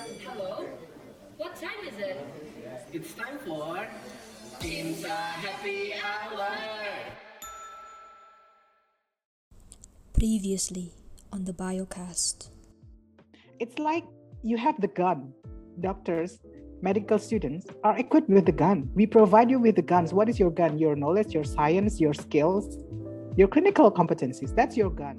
Hello? What time is it? It's time for CIMSA Happy Hour. Previously on the Biocast. It's like you have the gun. Doctors, medical students are equipped with the gun. We provide you with the guns. What is your gun? Your knowledge, your science, your skills, your clinical competencies. That's your gun.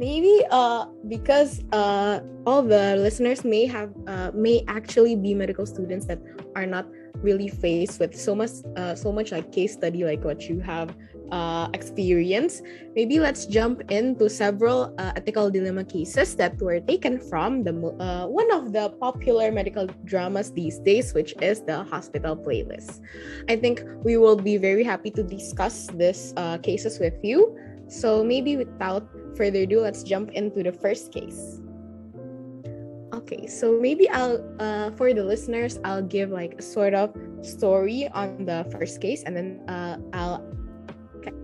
Maybe uh because uh all the listeners may have uh may actually be medical students that are not really faced with so much uh so much like case study like what you have uh experience maybe let's jump into several uh, ethical dilemma cases that were taken from the one of the popular medical dramas these days which is the hospital playlist. I think we will be very happy to discuss this uh, cases with you. So maybe without further ado, let's jump into the first case. Okay, so maybe I'll, uh, for the listeners, I'll give like a sort of story on the first case, and then uh, I'll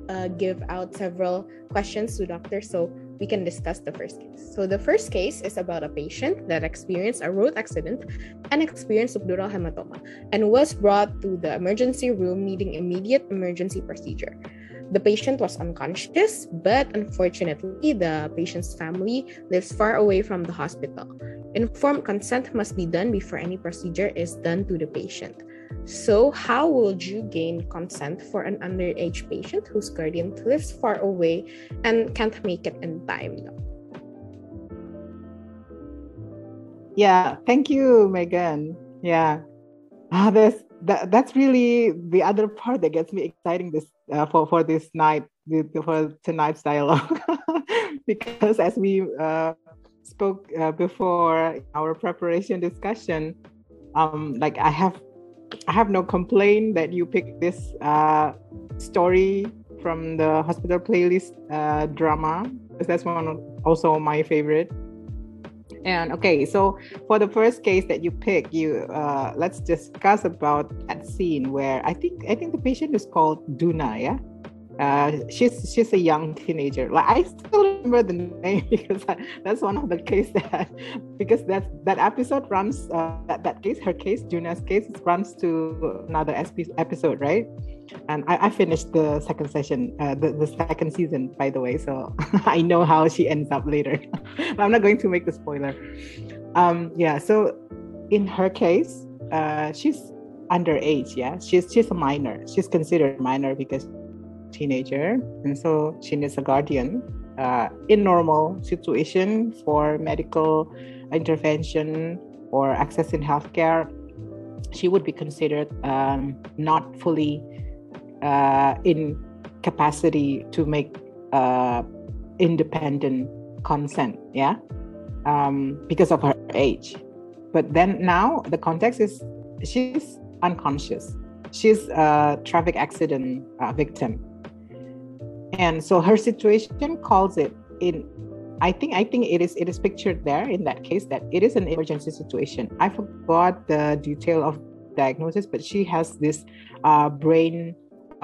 uh, give out several questions to doctor so we can discuss the first case. So the first case is about a patient that experienced a road accident and experienced subdural hematoma and was brought to the emergency room needing immediate emergency procedure. The patient was unconscious, but unfortunately, the patient's family lives far away from the hospital. Informed consent must be done before any procedure is done to the patient. So, how would you gain consent for an underage patient whose guardian lives far away and can't make it in time? Yeah, thank you, Megan. Yeah, ah, there's that, that's really the other part that gets me exciting this uh, for for this night for tonight's dialogue. Because as we uh, spoke uh, before our preparation discussion um, like i have i have no complaint that you picked this uh, story from the hospital playlist uh, drama. Because that's one also my favorite and okay, so for the first case that you pick, you uh, let's discuss about that scene where I think I think the patient is called Duna, yeah. Uh, she's she's a young teenager. Like I still remember the name because I, that's one of the case that because that that episode runs uh, that that case her case Duna's case runs to another episode, right? And I, I, finished the second session, uh, the, the second season, by the way. So I know how she ends up later. but I'm not going to make the spoiler. Um, yeah. So in her case, uh, she's underage. Yeah, she's she's a minor. She's considered minor because teenager, and so she needs a guardian. Uh, in normal situation for medical intervention or accessing healthcare, she would be considered um, not fully in capacity to make uh, independent consent yeah? Um, because of her age. But then now the context is she's unconscious. She's a traffic accident uh, victim. And so her situation calls it in i think i think it is it is pictured there in that case that it is an emergency situation. I forgot the detail of diagnosis but she has this uh, brain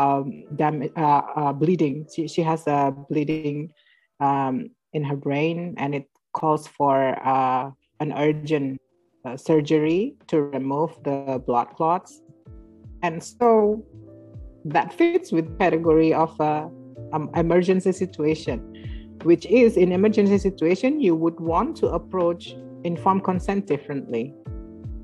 um, dam- uh, uh, bleeding. She, she has a bleeding um, in her brain, and it calls for uh, an urgent uh, surgery to remove the blood clots. And so that fits with category of a um, emergency situation, which is in emergency situation you would want to approach informed consent differently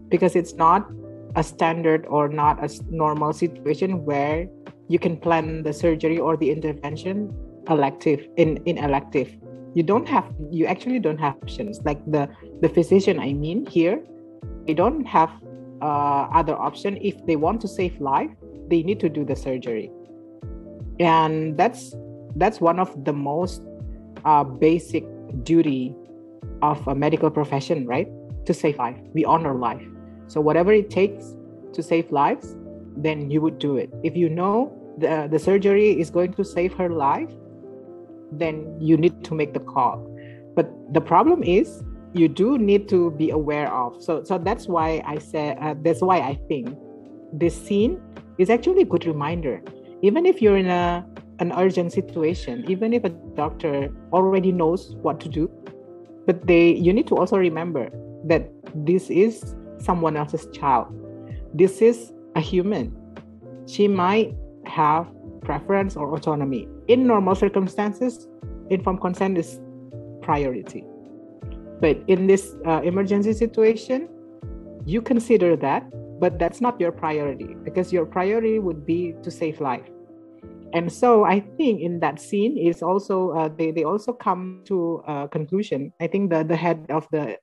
because it's not a standard or not a normal situation where you can plan the surgery or the intervention elective in in elective. You don't have you actually don't have options. Like the the physician i mean here they don't have uh, other option. If they want to save life they need to do the surgery. And that's that's one of the most uh, basic duty of a medical profession right? To save life. We honor life. So whatever it takes to save lives then you would do it if you know the, the surgery is going to save her life, then you need to make the call. But the problem is you do need to be aware of. So so that's why I said uh, that's why I think this scene is actually a good reminder. Even if you're in a an urgent situation, even if a doctor already knows what to do, but they you need to also remember that this is someone else's child this is a human. She might have preference or autonomy. In normal circumstances informed consent is priority. But in this uh, emergency situation you consider that but that's not your priority because your priority would be to save life. And so i think in that scene is also uh, they, they also come to a conclusion. I think the, the head of the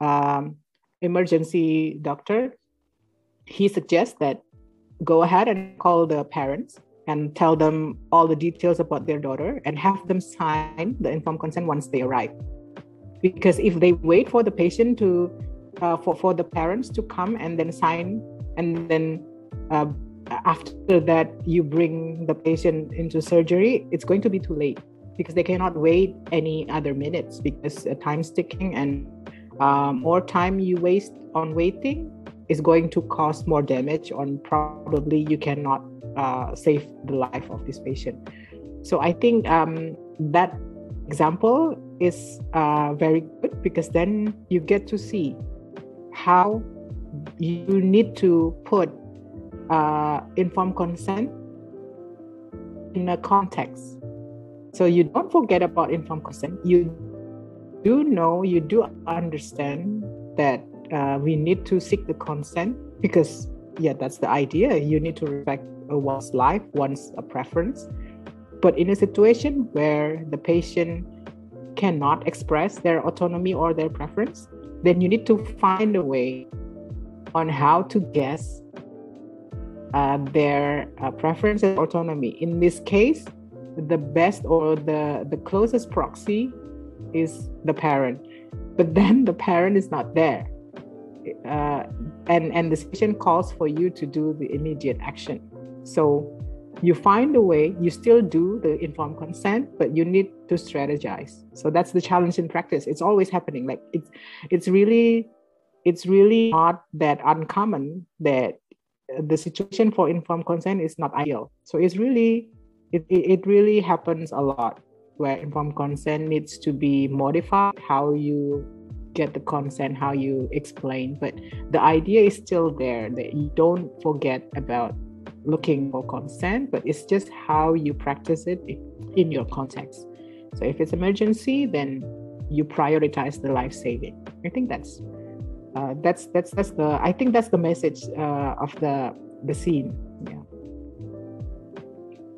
um, emergency doctor he suggests that go ahead and call the parents and tell them all the details about their daughter and have them sign the informed consent once they arrive. Because if they wait for the patient to uh, for, for the parents to come and then sign and then uh, after that you bring the patient into surgery it's going to be too late because they cannot wait any other minutes because uh, time's ticking and um, more time you waste on waiting is going to cause more damage and probably you cannot uh, save the life of this patient so i think um, that example is uh, very good because then you get to see how you need to put uh, informed consent in a context. So you don't forget about informed consent. You do know, you do understand that uh, we need to seek the consent because, yeah, that's the idea. You need to respect one's life, one's preference. But in a situation where the patient cannot express their autonomy or their preference, then you need to find a way on how to guess uh, their uh, preference and autonomy. In this case, the best or the, the closest proxy is the parent, but then the parent is not there. Uh, and, and the situation calls for you to do the immediate action. So you find a way, you still do the informed consent, but you need to strategize. So that's the challenge in practice. It's always happening. Like it's it's really it's really not that uncommon that the situation for informed consent is not ideal. So it's really it, it really happens a lot where informed consent needs to be modified, how you get the consent, how you explain. But the idea is still there that you don't forget about looking for consent, but it's just how you practice it in your context. So if it's emergency, then you prioritize the life saving. I think that's uh, that's that's that's the I think that's the message uh, of the the scene. Yeah.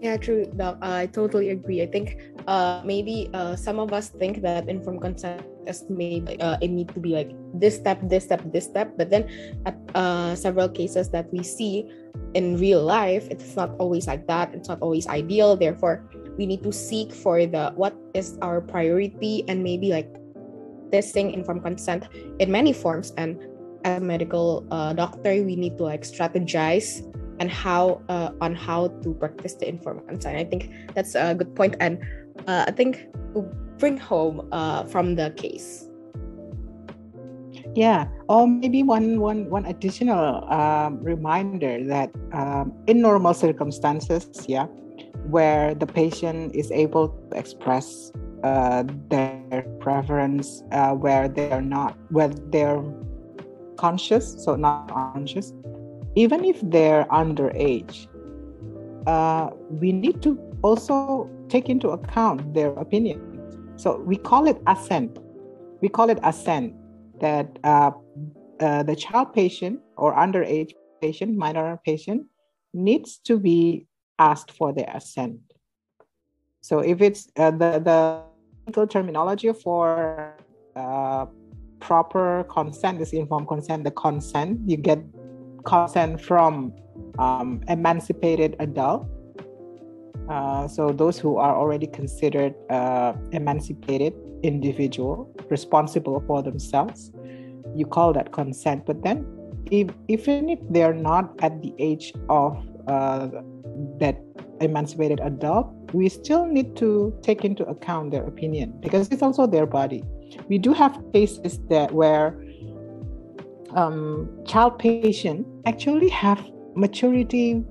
Yeah, true. No, I totally agree. I think uh, maybe uh, some of us think that informed consent maybe uh, it need to be like this step, this step, this step. But then at uh, several cases that we see in real life, it's not always like that. It's not always ideal. Therefore, we need to seek for the what is our priority and maybe like testing informed consent in many forms. And as a medical uh, doctor, we need to like strategize and how uh, on how to practice the informed consent. I think that's a good point, and uh, I think bring home uh, from the case. Yeah, or maybe one one one additional um, reminder that um, in normal circumstances, yeah, where the patient is able to express uh, their preference, uh, where they are not, where they're conscious, so not unconscious, even if they're underage, uh, we need to also take into account their opinion. So we call it assent. We call it assent that uh, uh, the child patient or underage patient, minor patient, needs to be asked for their assent. So if it's uh, the the terminology for uh, proper consent is informed consent, the consent you get consent from um, emancipated adult. Uh, so those who are already considered uh, emancipated individual, responsible for themselves, you call that consent. But then, if, even if they're not at the age of uh, that emancipated adult, we still need to take into account their opinion because it's also their body. We do have cases that where um, child patient actually have maturity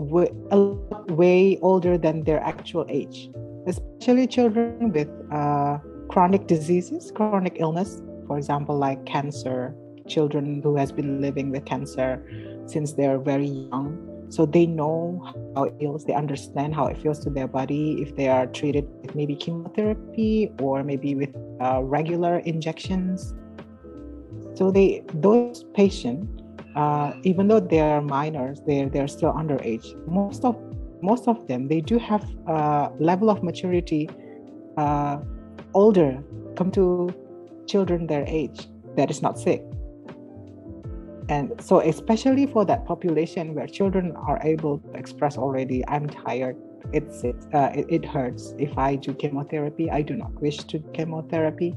w- a lot way older than their actual age, especially children with uh, chronic diseases, chronic illness, for example, like cancer, children who has been living with cancer since they're very young. So they know how it feels, they understand how it feels to their body if they are treated with maybe chemotherapy or maybe with uh, regular injections. So they those patients, uh, even though they are minors, they're they're still underage. Most of most of them they do have a level of maturity uh, older come to children their age that is not sick. And so especially for that population where children are able to express already i'm tired it's it, uh, it, it, hurts. If i do chemotherapy i do not wish to chemotherapy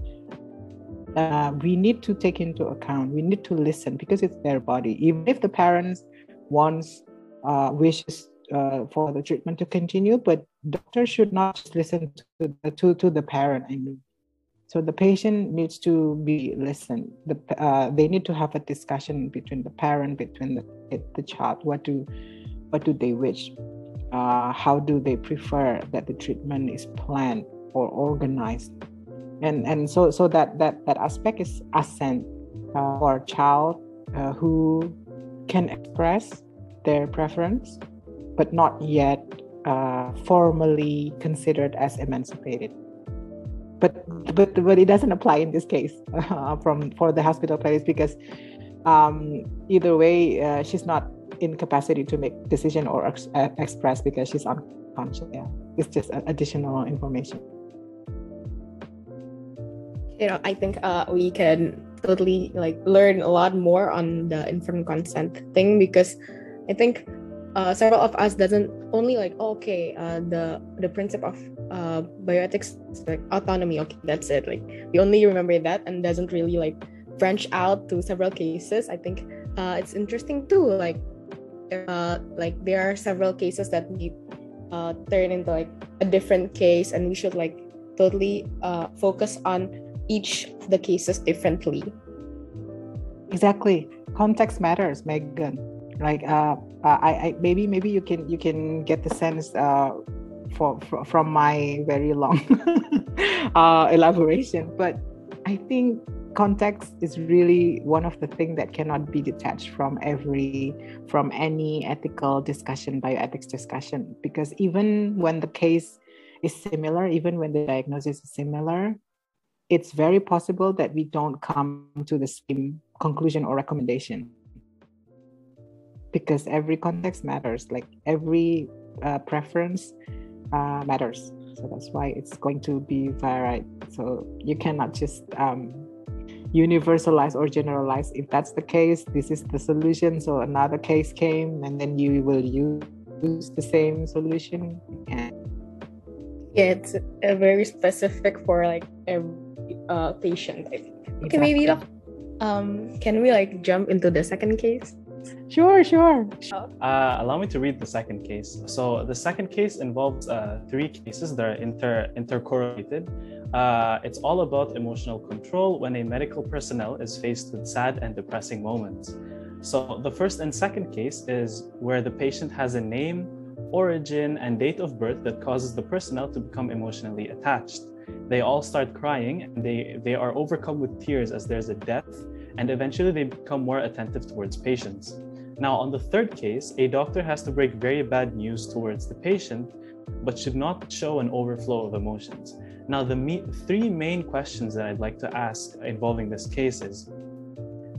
uh, we need to take into account we need to listen because it's their body even if the parents wants uh, wishes uh, for the treatment to continue but doctor should not listen to the, to, to the parent i mean so the patient needs to be listened. The, uh, they need to have a discussion between the parent, between the, the child. What do, what do they wish? Uh, how do they prefer that the treatment is planned or organized? And and so so that that that aspect is assent uh, for a child uh, who can express their preference, but not yet uh, formally considered as emancipated. But but but it doesn't apply in this case uh, from for the hospital place because um, either way uh, she's not in capacity to make decision or ex- uh, express because she's unconscious. Yeah it's just additional information you know i think uh, we can totally like learn a lot more on the informed consent thing because i think uh, several of us doesn't only like oh, okay uh, the the principle of uh, bioethics like autonomy okay that's it like we only remember that and doesn't really like branch out to several cases. I think uh, it's interesting too like uh, like there are several cases that we uh, turn into like a different case and we should like totally uh, focus on each of the cases differently. Exactly. Context matters megan. Like uh, uh, I, I maybe maybe you can you can get the sense uh, for, for from my very long uh, elaboration, but I think context is really one of the things that cannot be detached from every from any ethical discussion bioethics discussion. Because even when the case is similar even when the diagnosis is similar it's very possible that we don't come to the same conclusion or recommendation. Because every context matters like every uh, preference uh, matters. So that's why it's going to be varied so you cannot just um, universalize or generalize. If that's the case this is the solution so another case came and then you will use the same solution and yeah it's a very specific for like every uh, patient okay exactly. maybe um can we like jump into the second case Sure, sure. Uh, allow me to read the second case. So the second case involves uh, three cases that are inter intercorrelated. Uh, it's all about emotional control when a medical personnel is faced with sad and depressing moments. So the first and second case is where the patient has a name, origin, and date of birth that causes the personnel to become emotionally attached. They all start crying and they, they are overcome with tears as there's a death and eventually they become more attentive towards patients. Now, on the third case, a doctor has to break very bad news towards the patient, but should not show an overflow of emotions. Now, the me- three main questions that I'd like to ask involving this case is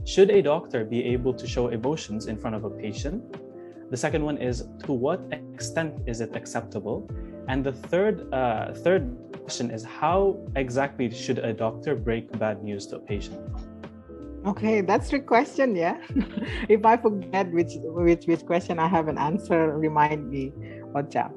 Should a doctor be able to show emotions in front of a patient? The second one is To what extent is it acceptable? And the third, uh, third question is How exactly should a doctor break bad news to a patient? Okay, that's the question. Yeah, if I forget which which which question I have an answer, remind me, Ocha.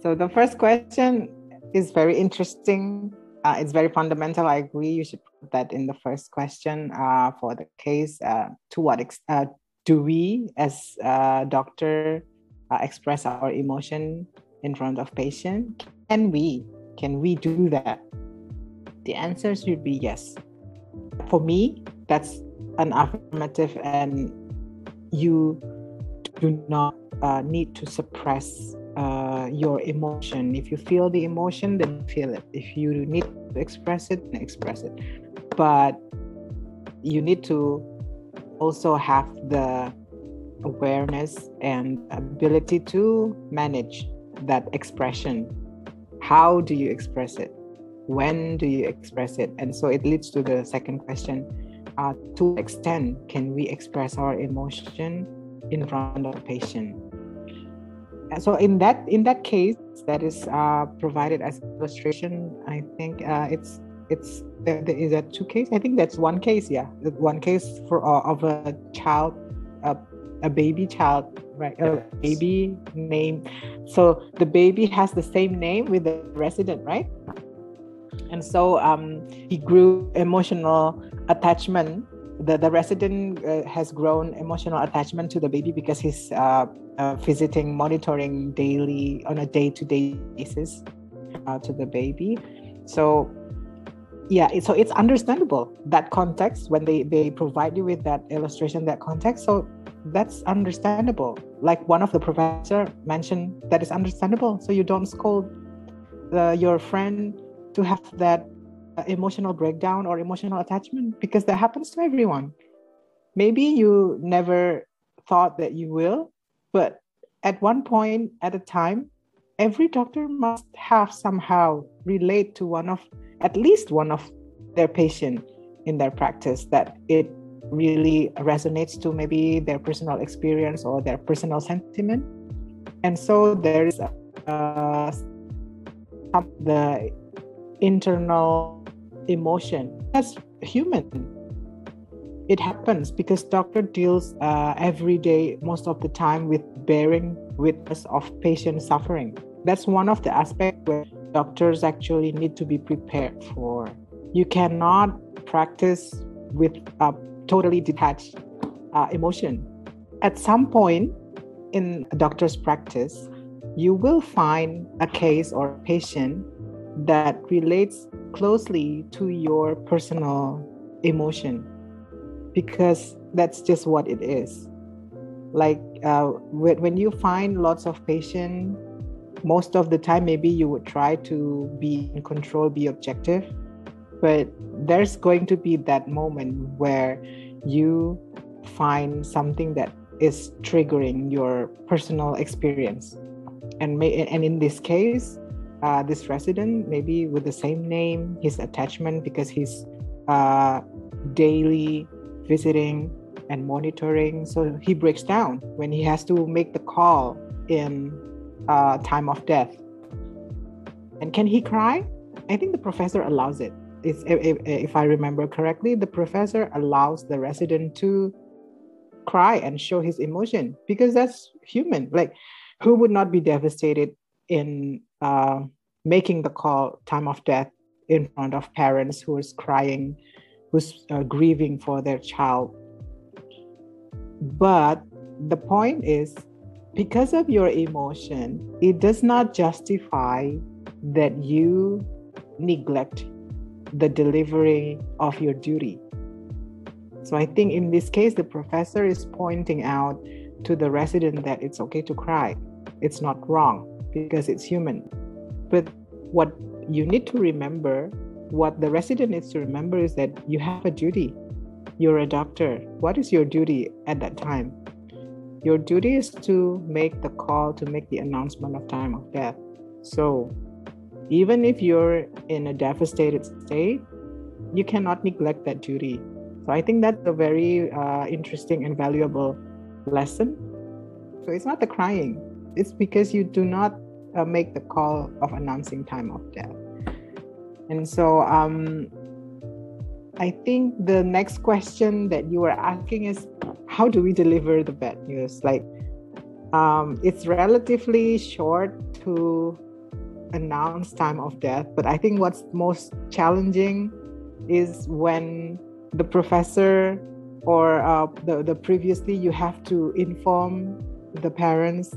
So the first question is very interesting. Uh, it's very fundamental. I agree. You should put that in the first question uh, for the case. Uh, to what extent uh, do we, as a doctor, uh, express our emotion in front of patient? Can we? Can we do that? The answer should be yes. For me, that's an affirmative and you do not uh, need to suppress uh, your emotion. If you feel the emotion, then feel it. If you need to express it, then express it. But you need to also have the awareness and ability to manage that expression. How do you express it? When do you express it? And so it leads to the second question uh, to extent can we express our emotion in front of a patient? so in that in that case that is uh, provided as illustration i think uh, it's it's is that two case i think that's one case yeah one case for uh, of a child a baby child right? A baby name. So the baby has the same name with the resident right? And so um, he grew emotional attachment. The, the resident uh, has grown emotional attachment to the baby because he's uh, uh, visiting, monitoring daily on a day-to-day basis uh, to the baby. So yeah, so it's understandable that context when they they provide you with that illustration, that context. So that's understandable. Like one of the professor mentioned, that is understandable. So you don't scold the, your friend to have that uh, emotional breakdown or emotional attachment because that happens to everyone. Maybe you never thought that you will, but at one point at a time, every doctor must have somehow relate to one of at least one of their patient in their practice that it really resonates to maybe their personal experience or their personal sentiment and so there is uh, the internal emotion. That's human. It happens because doctor deals uh, every day, most of the time, with bearing witness of patient suffering. That's one of the aspects where doctors actually need to be prepared for. You cannot practice with a totally detached uh, emotion. At some point in a doctor's practice, you will find a case or a patient that relates closely to your personal emotion because that's just what it is like uh, when you find lots of patients most of the time maybe you would try to be in control be objective but there's going to be that moment where you find something that is triggering your personal experience and may, and in this case uh, this resident, maybe with the same name, his attachment because he's uh, daily visiting and monitoring. So he breaks down when he has to make the call in uh, time of death. And can he cry? I think the professor allows it. If, if, if I remember correctly, the professor allows the resident to cry and show his emotion because that's human. Like, who would not be devastated in uh, making the call time of death in front of parents who is crying who's uh, grieving for their child but the point is because of your emotion it does not justify that you neglect the delivery of your duty so i think in this case the professor is pointing out to the resident that it's okay to cry it's not wrong because it's human. But what you need to remember, what the resident needs to remember is that you have a duty. You're a doctor. What is your duty at that time? Your duty is to make the call, to make the announcement of time of death. So, even if you're in a devastated state, you cannot neglect that duty. So, I think that's a very uh, interesting and valuable lesson. So, it's not the crying, it's because you do not uh, make the call of announcing time of death. And so um, I think the next question that you were asking is how do we deliver the bad news? Like um, it's relatively short to announce time of death, but I think what's most challenging is when the professor or uh, the, the previously you have to inform the parents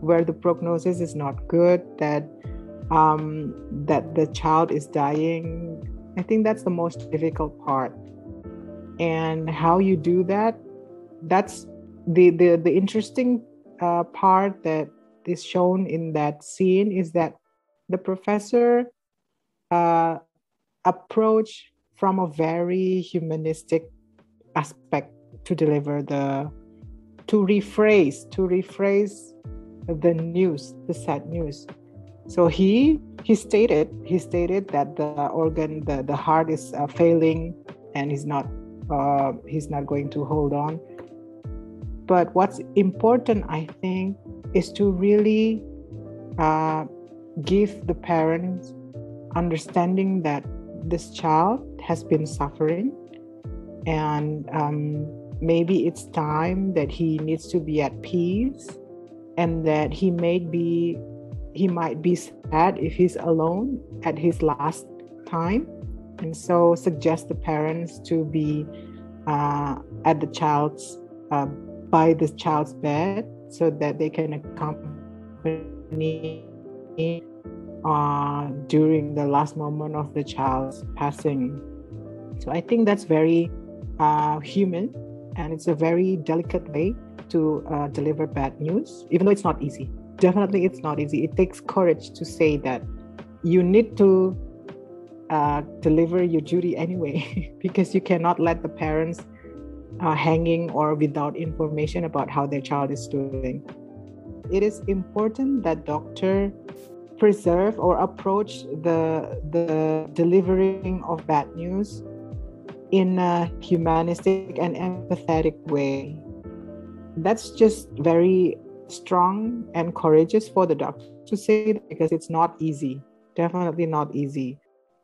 where the prognosis is not good, that um, that the child is dying. I think that's the most difficult part. And how you do that, that's the the, the interesting uh, part that is shown in that scene is that the professor uh, approach from a very humanistic aspect to deliver the to rephrase to rephrase the news the sad news. So he he stated he stated that the organ the, the heart is uh, failing and he's not uh, he's not going to hold on. But what's important i think is to really uh, give the parents understanding that this child has been suffering and um, maybe it's time that he needs to be at peace and that he may be he might be sad if he's alone at his last time. And so suggest the parents to be uh, at the child's uh, by the child's bed so that they can accompany uh, during the last moment of the child's passing. So i think that's very uh, human and it's a very delicate way to uh, deliver bad news even though it's not easy. Definitely it's not easy. It takes courage to say that you need to uh, deliver your duty anyway because you cannot let the parents uh, hanging or without information about how their child is doing. It is important that doctor preserve or approach the the delivering of bad news in a humanistic and empathetic way. That's just very strong and courageous for the doctor to say because it's not easy definitely not easy.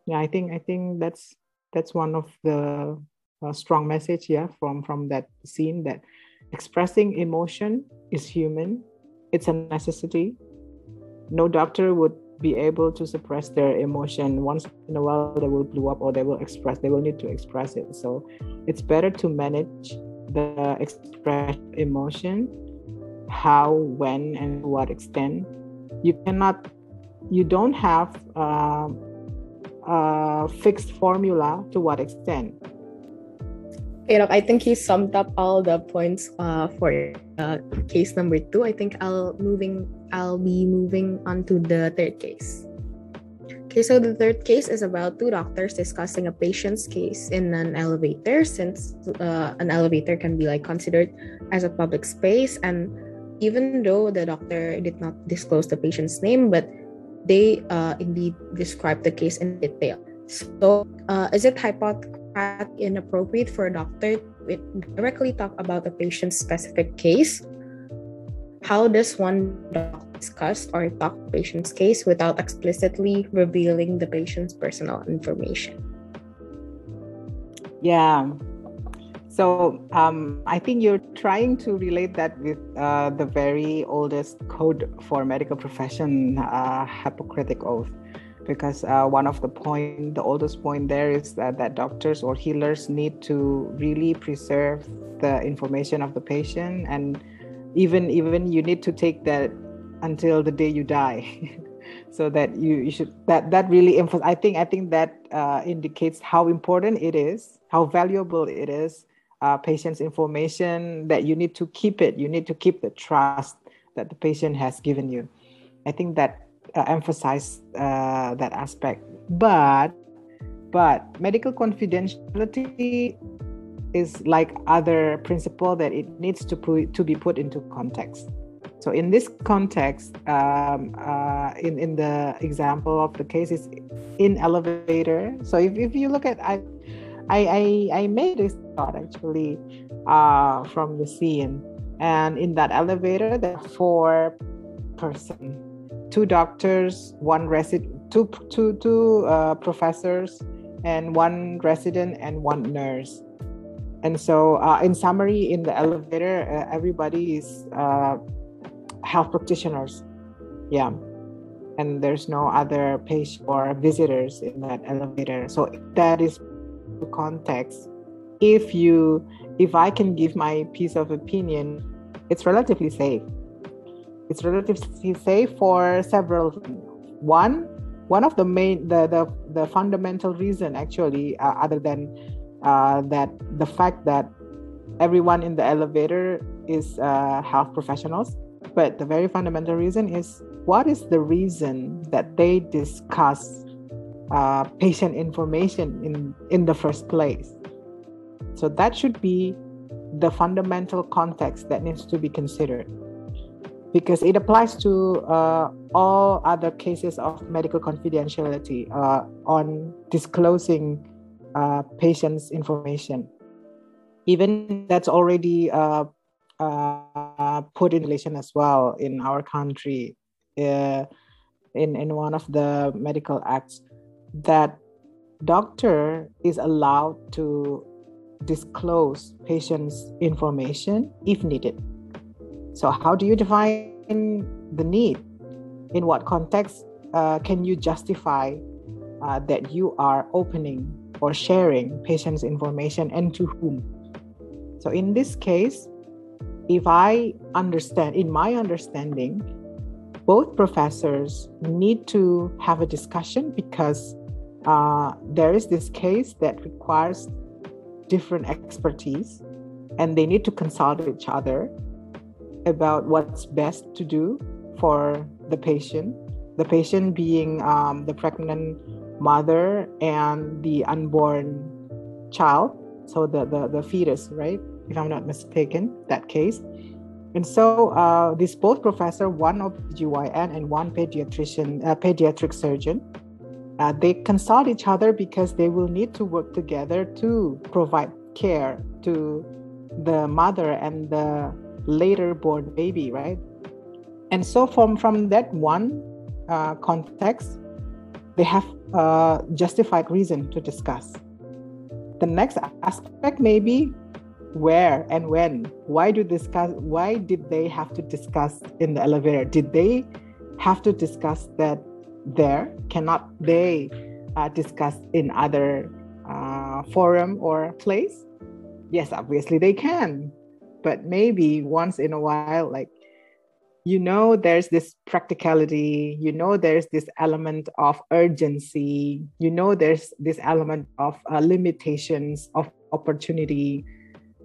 Yeah i think i think that's that's one of the uh, strong message yeah from from that scene that expressing emotion is human. It's a necessity no doctor would be able to suppress their emotion once in a while they will blow up or they will express they will need to express it so it's better to manage the express emotion how, when, and what extent. You cannot, you don't have uh, a fixed formula to what extent. Okay, look, I think he summed up all the points uh, for uh, case number two. I think I'll moving. I'll be moving on to the third case. Okay, so the third case is about two doctors discussing a patient's case in an elevator, since uh, an elevator can be like considered as a public space, and even though the doctor did not disclose the patient's name, but they uh, indeed described the case in detail. So, uh, is it Hippocratic inappropriate for a doctor to directly talk about a patient's specific case? How does one discuss or talk patient's case without explicitly revealing the patient's personal information? Yeah, so um, I think you're trying to relate that with uh, the very oldest code for medical profession, uh, Hippocratic Oath, because uh, one of the point, the oldest point there is that, that doctors or healers need to really preserve the information of the patient, and even even you need to take that until the day you die. so that you, you should that that really emphasize i think i think that uh, indicates how important it is how valuable it is uh, patient's information that you need to keep it. You need to keep the trust that the patient has given you. I think that uh, emphasize uh, that aspect. But but medical confidentiality is like other principle that it needs to put to be put into context. So in this context um, uh, in in the example of the cases in elevator. So if, if you look at I, I, I, I made this thought actually uh, from the scene. And in that elevator, there are four person, two doctors, one resident, two, two, two uh, professors, and one resident and one nurse. And so, uh, in summary, in the elevator, uh, everybody is uh, health practitioners. Yeah. And there's no other patient or visitors in that elevator. So, that is the context if you if i can give my piece of opinion it's relatively safe it's relatively safe for several one one of the main the the, the fundamental reason actually uh, other than uh, that the fact that everyone in the elevator is uh, health professionals But the very fundamental reason is what is the reason that they discuss uh, patient information in, in the first place? So that should be the fundamental context that needs to be considered because it applies to uh, all other cases of medical confidentiality uh, on disclosing uh, patients' information. Even that's already uh, uh, put in relation as well in our country, uh, in in one of the medical acts, that doctor is allowed to disclose patients' information if needed. So, how do you define the need? In what context uh, can you justify uh, that you are opening or sharing patients' information and to whom? So, in this case, if I understand, in my understanding, both professors need to have a discussion because uh, there is this case that requires different expertise and they need to consult each other about what's best to do for the patient. The patient being um, the pregnant mother and the unborn child. So the, the the fetus right? If i'm not mistaken that case. And so uh, these both professor one of gyn and one pediatrician uh, pediatric surgeon uh, they consult each other because they will need to work together to provide care to the mother and the later born baby, right? And so from from that one uh, context, they have a justified reason to discuss. The next aspect may be where and when. Why do discuss? Why did they have to discuss in the elevator? Did they have to discuss that there? Cannot they uh, discuss in other uh, forum or place? Yes, obviously they can, but maybe once in a while, like you know, there's this practicality. You know, there's this element of urgency. You know, there's this element of uh, limitations of opportunity.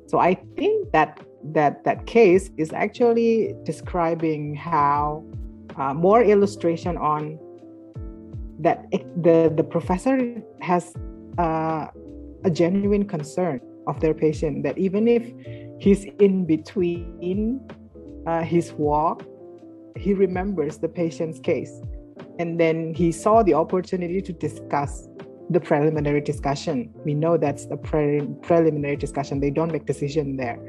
So I think that that that case is actually describing how uh, more illustration on that the the professor has uh, a genuine concern of their patient that even if he's in between uh, his walk he remembers the patient's case and then he saw the opportunity to discuss the preliminary discussion we know that's the pre- preliminary discussion they don't make decision there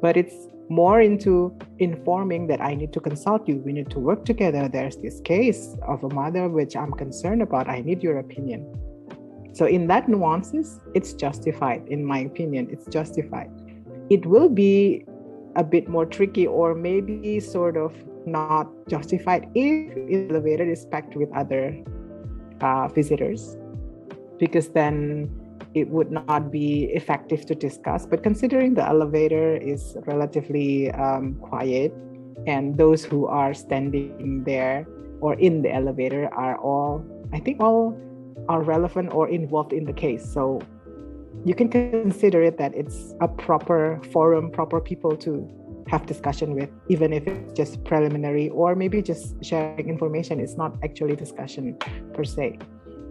but it's more into informing that I need to consult you. We need to work together. There's this case of a mother which I'm concerned about. I need your opinion. So, in that nuances, it's justified, in my opinion, it's justified. It will be a bit more tricky or maybe sort of not justified if elevator is packed with other uh, visitors, because then it would not be effective to discuss. But considering the elevator is relatively um, quiet and those who are standing there or in the elevator are all, I think, all are relevant or involved in the case. So you can consider it that it's a proper forum, proper people to have discussion with, even if it's just preliminary or maybe just sharing information. It's not actually discussion per se.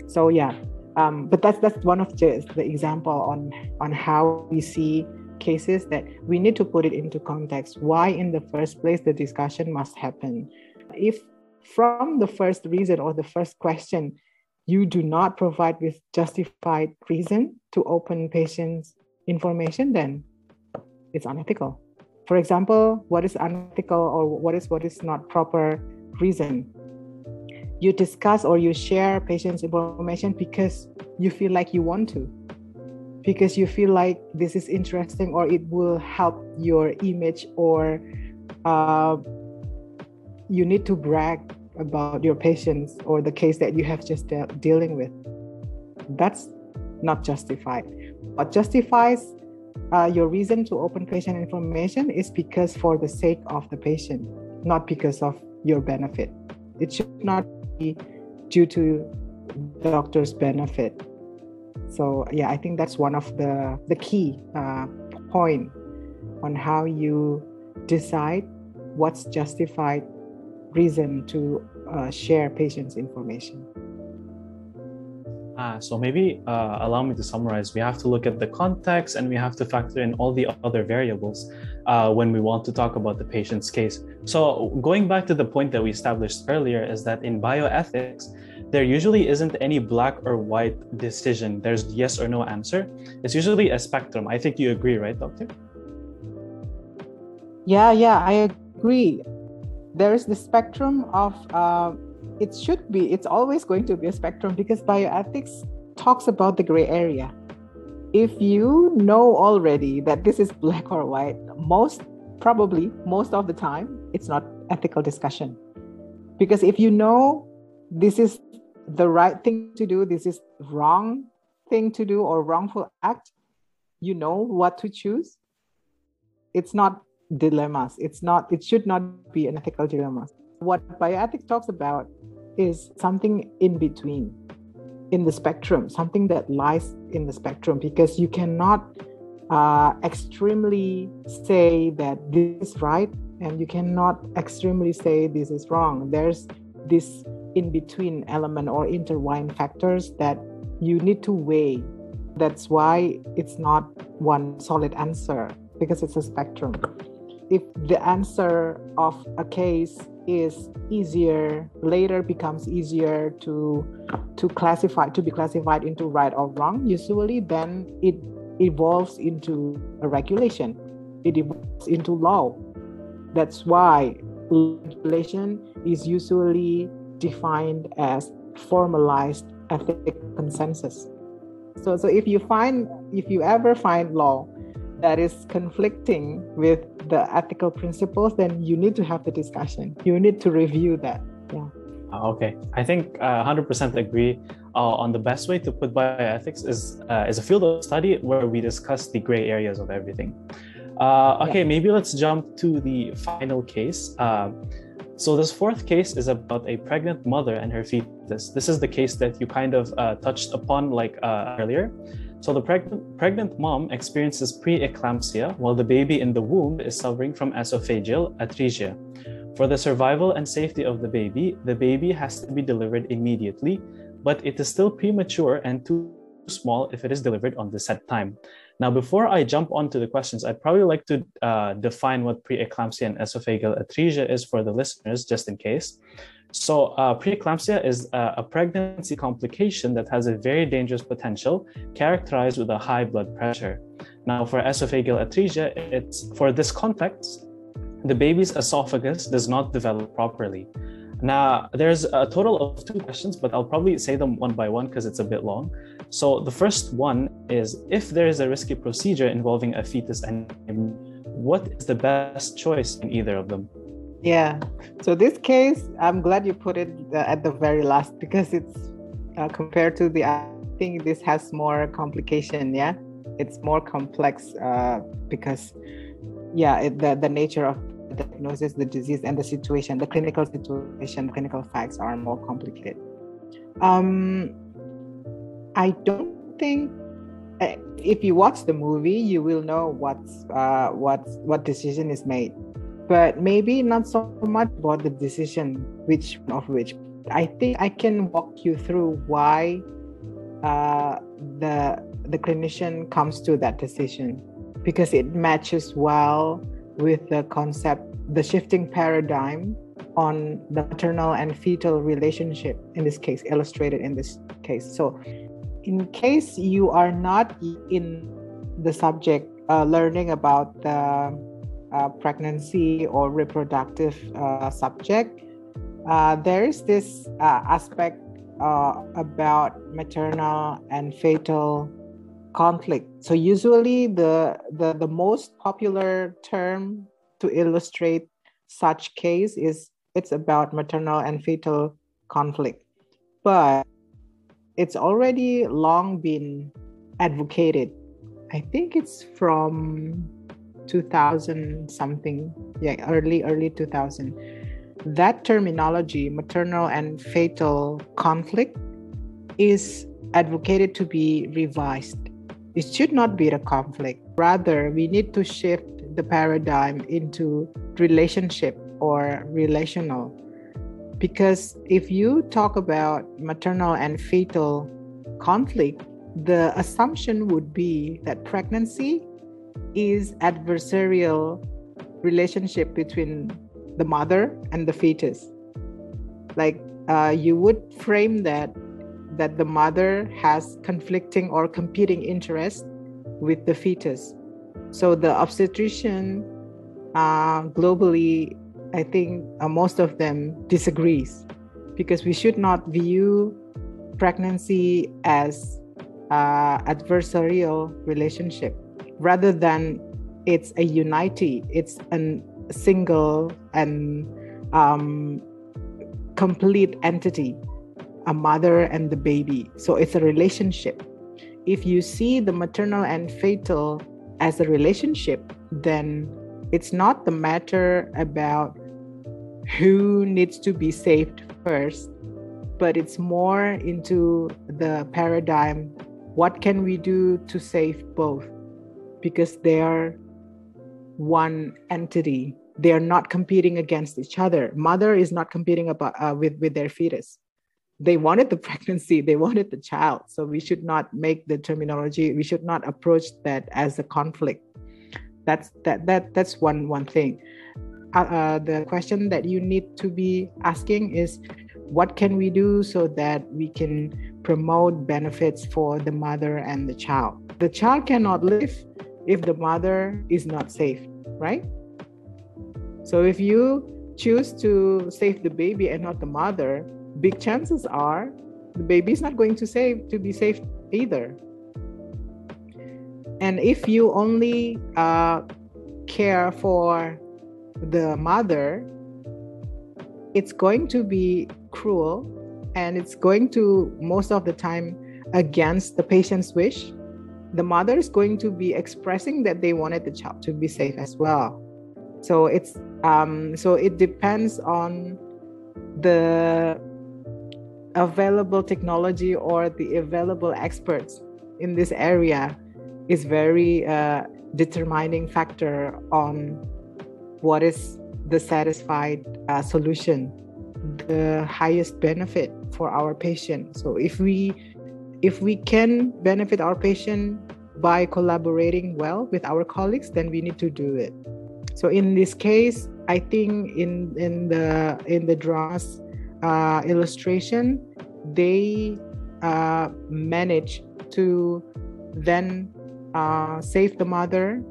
So yeah, um, but that's that's one of just the example on on how we see cases that we need to put it into context why in the first place the discussion must happen if from the first reason or the first question you do not provide with justified reason to open patients information then it's unethical. For example what is unethical or what is what is not proper reason? You discuss or you share patients information because you feel like you want to because you feel like this is interesting or it will help your image or uh, you need to brag about your patients or the case that you have just de- dealing with. That's not justified what justifies uh, your reason to open patient information is because for the sake of the patient not because of your benefit it should not be due to the doctor's benefit. So yeah, I think that's one of the the key uh, point on how you decide what's justified reason to uh, share patient's information. Ah, so maybe uh, allow me to summarize. We have to look at the context and we have to factor in all the other variables uh, when we want to talk about the patient's case. So, going back to the point that we established earlier, is that in bioethics, there usually isn't any black or white decision. There's yes or no answer. It's usually a spectrum. I think you agree, right, Doctor? Yeah, yeah, I agree. There is the spectrum of. It should be. It's always going to be a spectrum because bioethics talks about the gray area. If you know already that this is black or white, most probably most of the time it's not ethical discussion. Because if you know this is the right thing to do, this is wrong thing to do or wrongful act, you know what to choose. It's not dilemmas. It's not, it should not be an ethical dilemma. What bioethics talks about is something in between, in the spectrum, something that lies in the spectrum, because you cannot uh, extremely say that this is right and you cannot extremely say this is wrong. There's this in between element or intertwined factors that you need to weigh. That's why it's not one solid answer because it's a spectrum. If the answer of a case is easier later becomes easier to to classify to be classified into right or wrong. Usually then it evolves into a regulation. It evolves into law. That's why regulation is usually defined as formalized ethic consensus. So, so if you find, if you ever find law that is conflicting with the ethical principles, then you need to have the discussion. You need to review that. Yeah. Ah, okay, I think uh, 100% agree uh, on the best way to put bioethics is uh, is a field of study where we discuss the gray areas of everything. Uh, okay, yeah. maybe let's jump to the final case. Uh, so this fourth case is about a pregnant mother and her fetus. This is the case that you kind of uh, touched upon like uh, earlier. So the pregnant pregnant mom experiences preeclampsia while the baby in the womb is suffering from esophageal atresia. For the survival and safety of the baby, the baby has to be delivered immediately, but it is still premature and too small if it is delivered on the set time. Now, before I jump onto the questions, I'd probably like to uh, define what preeclampsia and esophageal atresia is for the listeners, just in case. So, uh, preeclampsia is uh, a pregnancy complication that has a very dangerous potential, characterized with a high blood pressure. Now, for esophageal atresia, it's for this context, the baby's esophagus does not develop properly. Now, there's a total of two questions, but I'll probably say them one by one because it's a bit long. So, the first one is if there is a risky procedure involving a fetus and what is the best choice in either of them? Yeah. So, this case, I'm glad you put it uh, at the very last because it's uh, compared to the, I think this has more complication. Yeah. It's more complex uh, because, yeah, it, the, the nature of the diagnosis, the disease, and the situation, the clinical situation, clinical facts are more complicated. Um, I don't think eh, if you watch the movie, you will know what's uh, what what decision is made, but maybe not so much about the decision, which of which. I think I can walk you through why uh, the the clinician comes to that decision because it matches well with the concept, the shifting paradigm on the maternal and fetal relationship, in this case, illustrated in this case. So, in case you are not in the subject uh, learning about the uh, pregnancy or reproductive uh, subject, uh, there is this uh, aspect uh, about maternal and fetal conflict. So usually the, the, the most popular term to illustrate such case is it's about maternal and fetal conflict. But it's already long been advocated. I think it's from 2000 something, yeah, early, early 2000. That terminology, maternal and fetal conflict, is advocated to be revised it should not be a conflict. Rather, we need to shift the paradigm into relationship or relational. Because if you talk about maternal and fetal conflict, the assumption would be that pregnancy is adversarial relationship between the mother and the fetus. Like uh, you would frame that that the mother has conflicting or competing interests with the fetus. So the obstetrician uh, globally i think uh, most of them disagrees because we should not view pregnancy as uh, adversarial relationship rather than it's a unity it's a single and um, complete entity a mother and the baby. So it's a relationship. If you see the maternal and fetal as a relationship then it's not the matter about who needs to be saved first but it's more into the paradigm what can we do to save both because they are one entity. They are not competing against each other. Mother is not competing about, uh, with with their fetus. They wanted the pregnancy. They wanted the child. So we should not make the terminology. We should not approach that as a conflict. That's that that that's one one thing. Uh, uh, the question that you need to be asking is what can we do so that we can promote benefits for the mother and the child? The child cannot live if the mother is not safe, right? So if you choose to save the baby and not the mother, big chances are the baby is not going to save to be saved either. And if you only uh, care for the mother, it's going to be cruel and it's going to most of the time against the patient's wish the mother is going to be expressing that they wanted the child to be safe as well. So it's um, so it depends on the available technology or the available experts in this area is very uh, determining factor on what is the satisfied uh, solution the highest benefit for our patient. So if we if we can benefit our patient by collaborating well with our colleagues then we need to do it. So in this case i think in in the in the draws uh, illustration they uh, manage to then uh, save the mother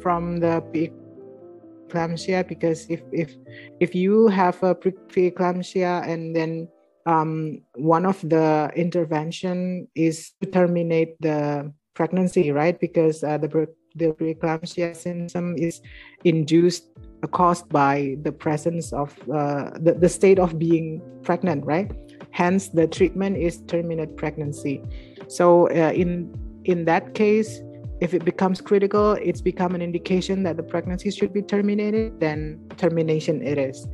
from the preeclampsia because if if if you have a preeclampsia and then um, one of the intervention is to terminate the pregnancy, right? Because uh, the the preeclampsia symptom is induced uh, caused by the presence of uh, the, the state of being pregnant, right? Hence, the treatment is terminate pregnancy. So uh, in in that case, if it becomes critical, it's become an indication that the pregnancy should be terminated. Then termination it is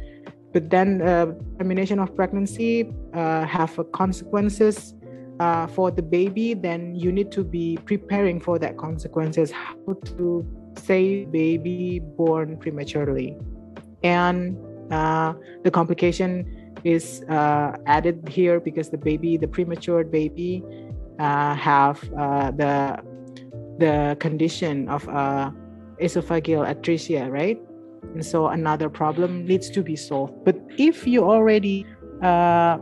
but then uh, termination of pregnancy uh, have consequences uh, for the baby then you need to be preparing for that consequences how to save baby born prematurely. And uh, the complication is uh, added here because the baby the premature baby uh, have the the condition of esophageal atresia right and so another problem needs to be solved. But if you already uh,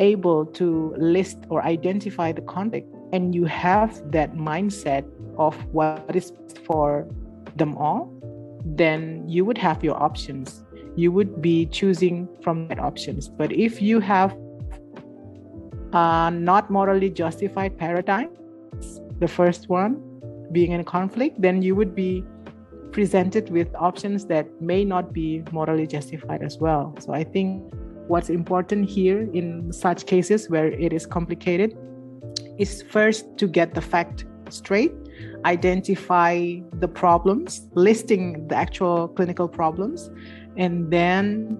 able to list or identify the conflict and you have that mindset of what is for them all then you would have your options. You would be choosing from that options. But if you have uh, not morally justified paradigm the first one being in conflict then you would be presented with options that may not be morally justified as well. So I think what's important here in such cases where it is complicated is first to get the fact straight, identify the problems, listing the actual clinical problems, and then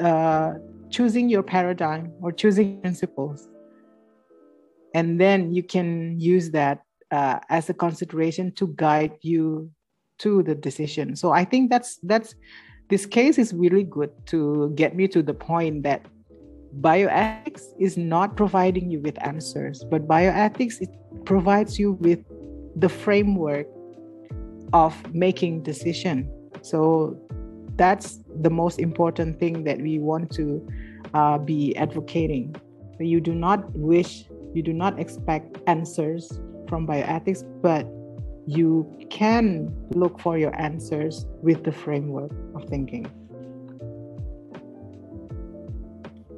uh, choosing your paradigm or choosing principles. And then you can use that uh, as a consideration to guide you to the decision so i think that's that's this case is really good to get me to the point that bioethics is not providing you with answers, but bioethics it provides you with the framework of making decision. So that's the most important thing that we want to uh, be advocating. You do not wish, you do not expect answers from bioethics, but you can look for your answers with the framework of thinking.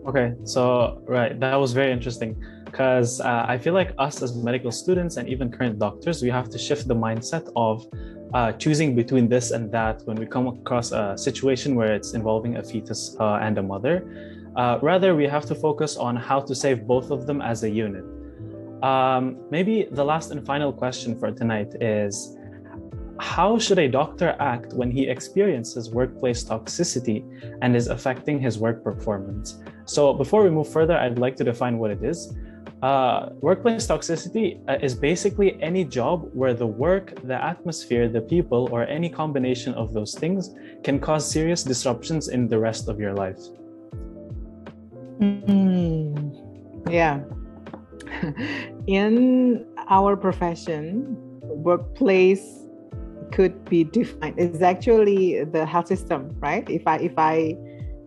Okay, so right, that was very interesting because uh, I feel like us as medical students and even current doctors, we have to shift the mindset of uh, choosing between this and that when we come across a situation where it's involving a fetus uh, and a mother. Uh, rather, we have to focus on how to save both of them as a unit. Um, maybe the last and final question for tonight is how should a doctor act when he experiences workplace toxicity and is affecting his work performance? So, before we move further, I'd like to define what it is. Uh, workplace toxicity uh, is basically any job where the work, the atmosphere, the people, or any combination of those things can cause serious disruptions in the rest of your life. Mm, yeah. In our profession, workplace could be defined. It's actually the health system, right? If I if I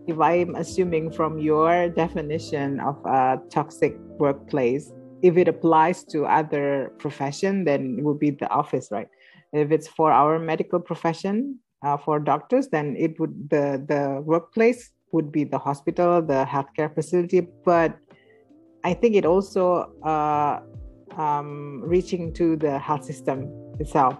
if I'm assuming from your definition of a toxic workplace, if it applies to other profession, then it would be the office, right? If it's for our medical profession, uh, for doctors, then it would the the workplace would be the hospital, the healthcare facility. But I think it also uh, um, reaching to the health system itself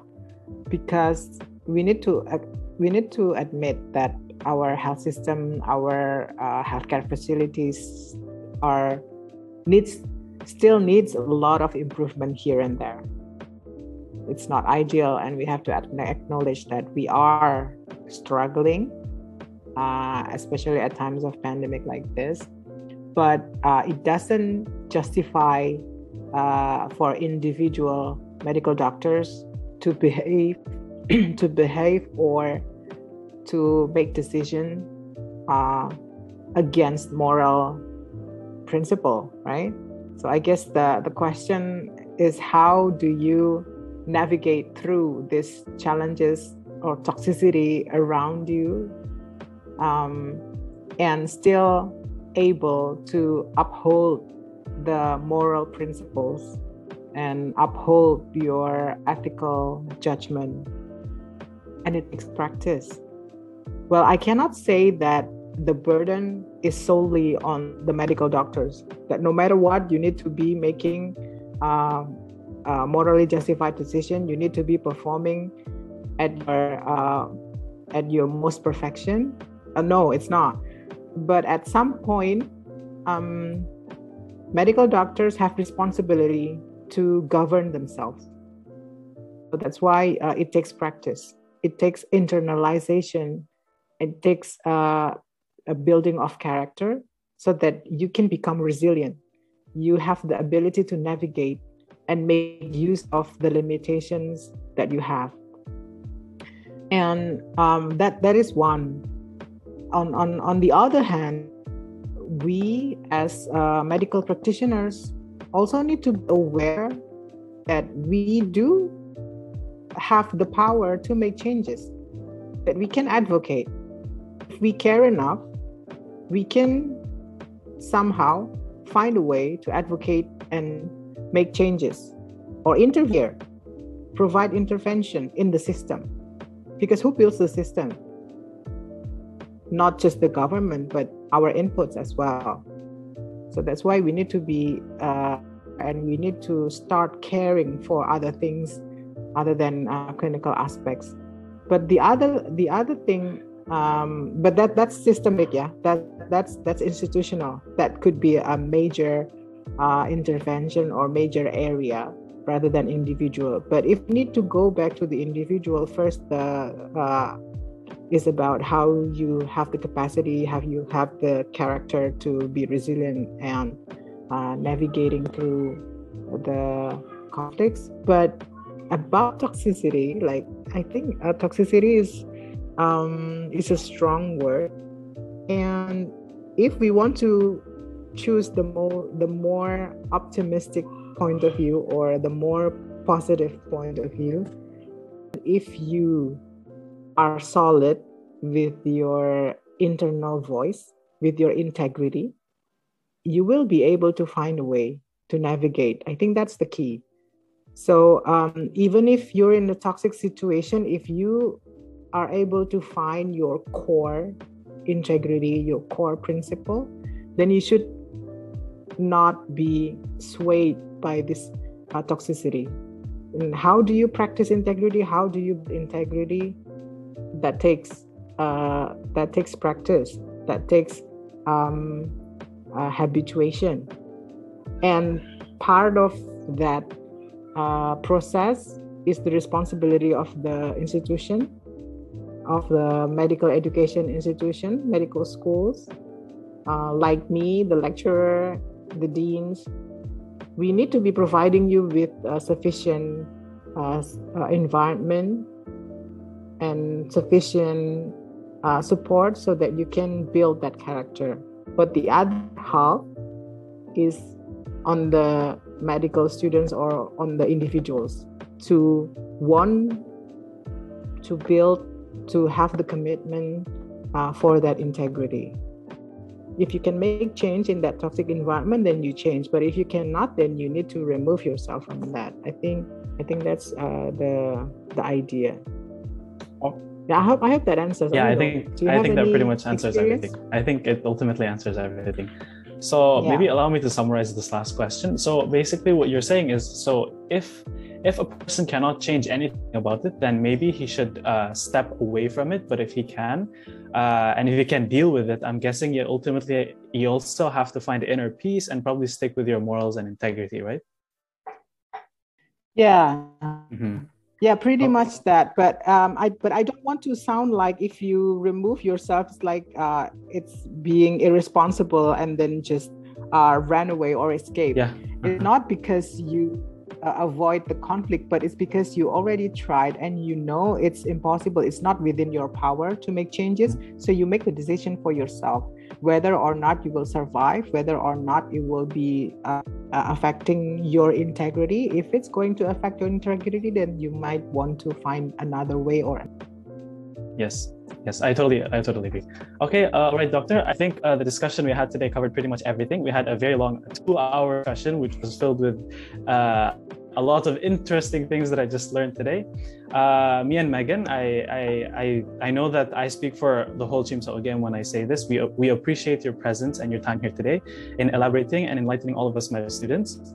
because we need to uh, we need to admit that our health system, our uh, healthcare facilities are needs still needs a lot of improvement here and there. It's not ideal, and we have to acknowledge that we are struggling, uh, especially at times of pandemic like this but uh, it doesn't justify uh, for individual medical doctors to behave to behave or to make decision uh, against moral principle right? So i guess the the question is how do you navigate through these challenges or toxicity around you? Um, and still able to uphold the moral principles and uphold your ethical judgment. And it takes practice. Well, I cannot say that the burden is solely on the medical doctors, that no matter what, you need to be making uh, a morally justified decision, you need to be performing at your, uh, at your most perfection. Uh, no, it's not but at some point um, medical doctors have responsibility to govern themselves. So that's why uh, it takes practice. It takes internalization. It takes uh, a building of character so that you can become resilient. You have the ability to navigate and make use of the limitations that you have. And um, that that is one on, on, on the other hand, we as uh, medical practitioners also need to be aware that we do have the power to make changes, that we can advocate. If we care enough, we can somehow find a way to advocate and make changes or interfere, provide intervention in the system. Because who builds the system? Not just the government, but our inputs as well. So that's why we need to be, uh, and we need to start caring for other things other than uh, clinical aspects. But the other, the other thing, um, but that that's systemic, yeah. That that's that's institutional. That could be a major uh, intervention or major area rather than individual. But if we need to go back to the individual first, the uh, is about how you have the capacity, have you have the character to be resilient and uh, navigating through the conflicts. But about toxicity, like I think uh, toxicity is um, is a strong word. And if we want to choose the more the more optimistic point of view or the more positive point of view, if you are solid with your internal voice, with your integrity, you will be able to find a way to navigate. I think that's the key. So um, even if you're in a toxic situation, if you are able to find your core integrity, your core principle, then you should not be swayed by this uh, toxicity. And how do you practice integrity? How do you integrity? That takes uh, that takes practice. That takes um, uh, habituation, and part of that uh, process is the responsibility of the institution, of the medical education institution, medical schools, uh, like me, the lecturer, the deans. We need to be providing you with a sufficient uh, uh, environment and sufficient uh, support so that you can build that character. But the other half is on the medical students or on the individuals to want to build to have the commitment uh, for that integrity if you can make change in that toxic environment then you change but if you cannot then you need to remove yourself from that i think i think that's uh, the the idea. Yeah i hope i hope that answers yeah i don't think i think that pretty much answers experience? everything i think it ultimately answers everything so Yeah. maybe allow me to summarize this last question so basically what you're saying is so if if a person cannot change anything about it then maybe he should uh, step away from it but if he can uh, and if you can deal with it i'm guessing you ultimately you also have to find inner peace and probably stick with your morals and integrity right yeah Mhm. Yeah, pretty Oh. much that. But um, I but I don't want to sound like if you remove yourself, it's like uh, it's being irresponsible and then just uh, ran away or escape. yeah It's not because you uh, avoid the conflict, but it's because you already tried and you know it's impossible. It's not within your power to make changes. So you make the decision for yourself whether or not you will survive, whether or not it will be uh, uh, affecting your integrity. If it's going to affect your integrity, then you might want to find another way or Yes, yes, I totally, I totally agree. Okay, uh, all right, doctor. I think uh, the discussion we had today covered pretty much everything. We had a very long two-hour session, which was filled with uh, a lot of interesting things that I just learned today. Uh, me and Megan, I, I, I, I know that I speak for the whole team. So again, when I say this, we we appreciate your presence and your time here today in elaborating and enlightening all of us, my students.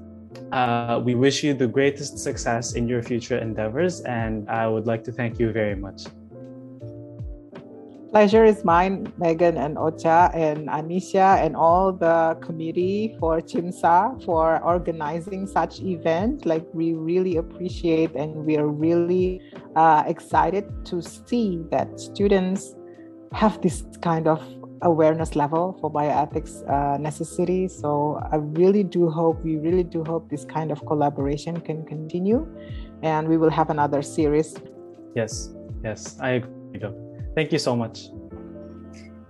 Uh, we wish you the greatest success in your future endeavors, and I would like to thank you very much. Pleasure is mine, Megan and Ocha and Anisha and all the committee for CIMSA for organizing such event. Like we really appreciate and we are really uh, excited to see that students have this kind of awareness level for bioethics uh, necessity. So I really do hope, we really do hope this kind of collaboration can continue and we will have another series Yes, yes, I agree. Thank you so much.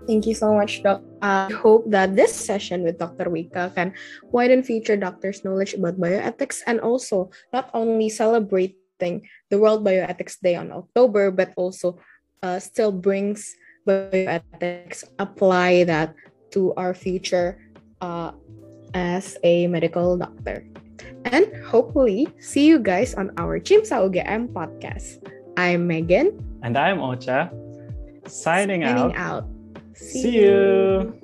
Thank you so much, Doc. I hope that this session with Dr. Wita can widen future doctors' knowledge about bioethics and also not only celebrating the World Bioethics Day on October, but also uh, still brings bioethics, apply that to our future uh, as a medical doctor. And hopefully, see you guys on our CIMSA UGM podcast. I'm Megan. And I'm Ocha, signing, Signing out. out. See you.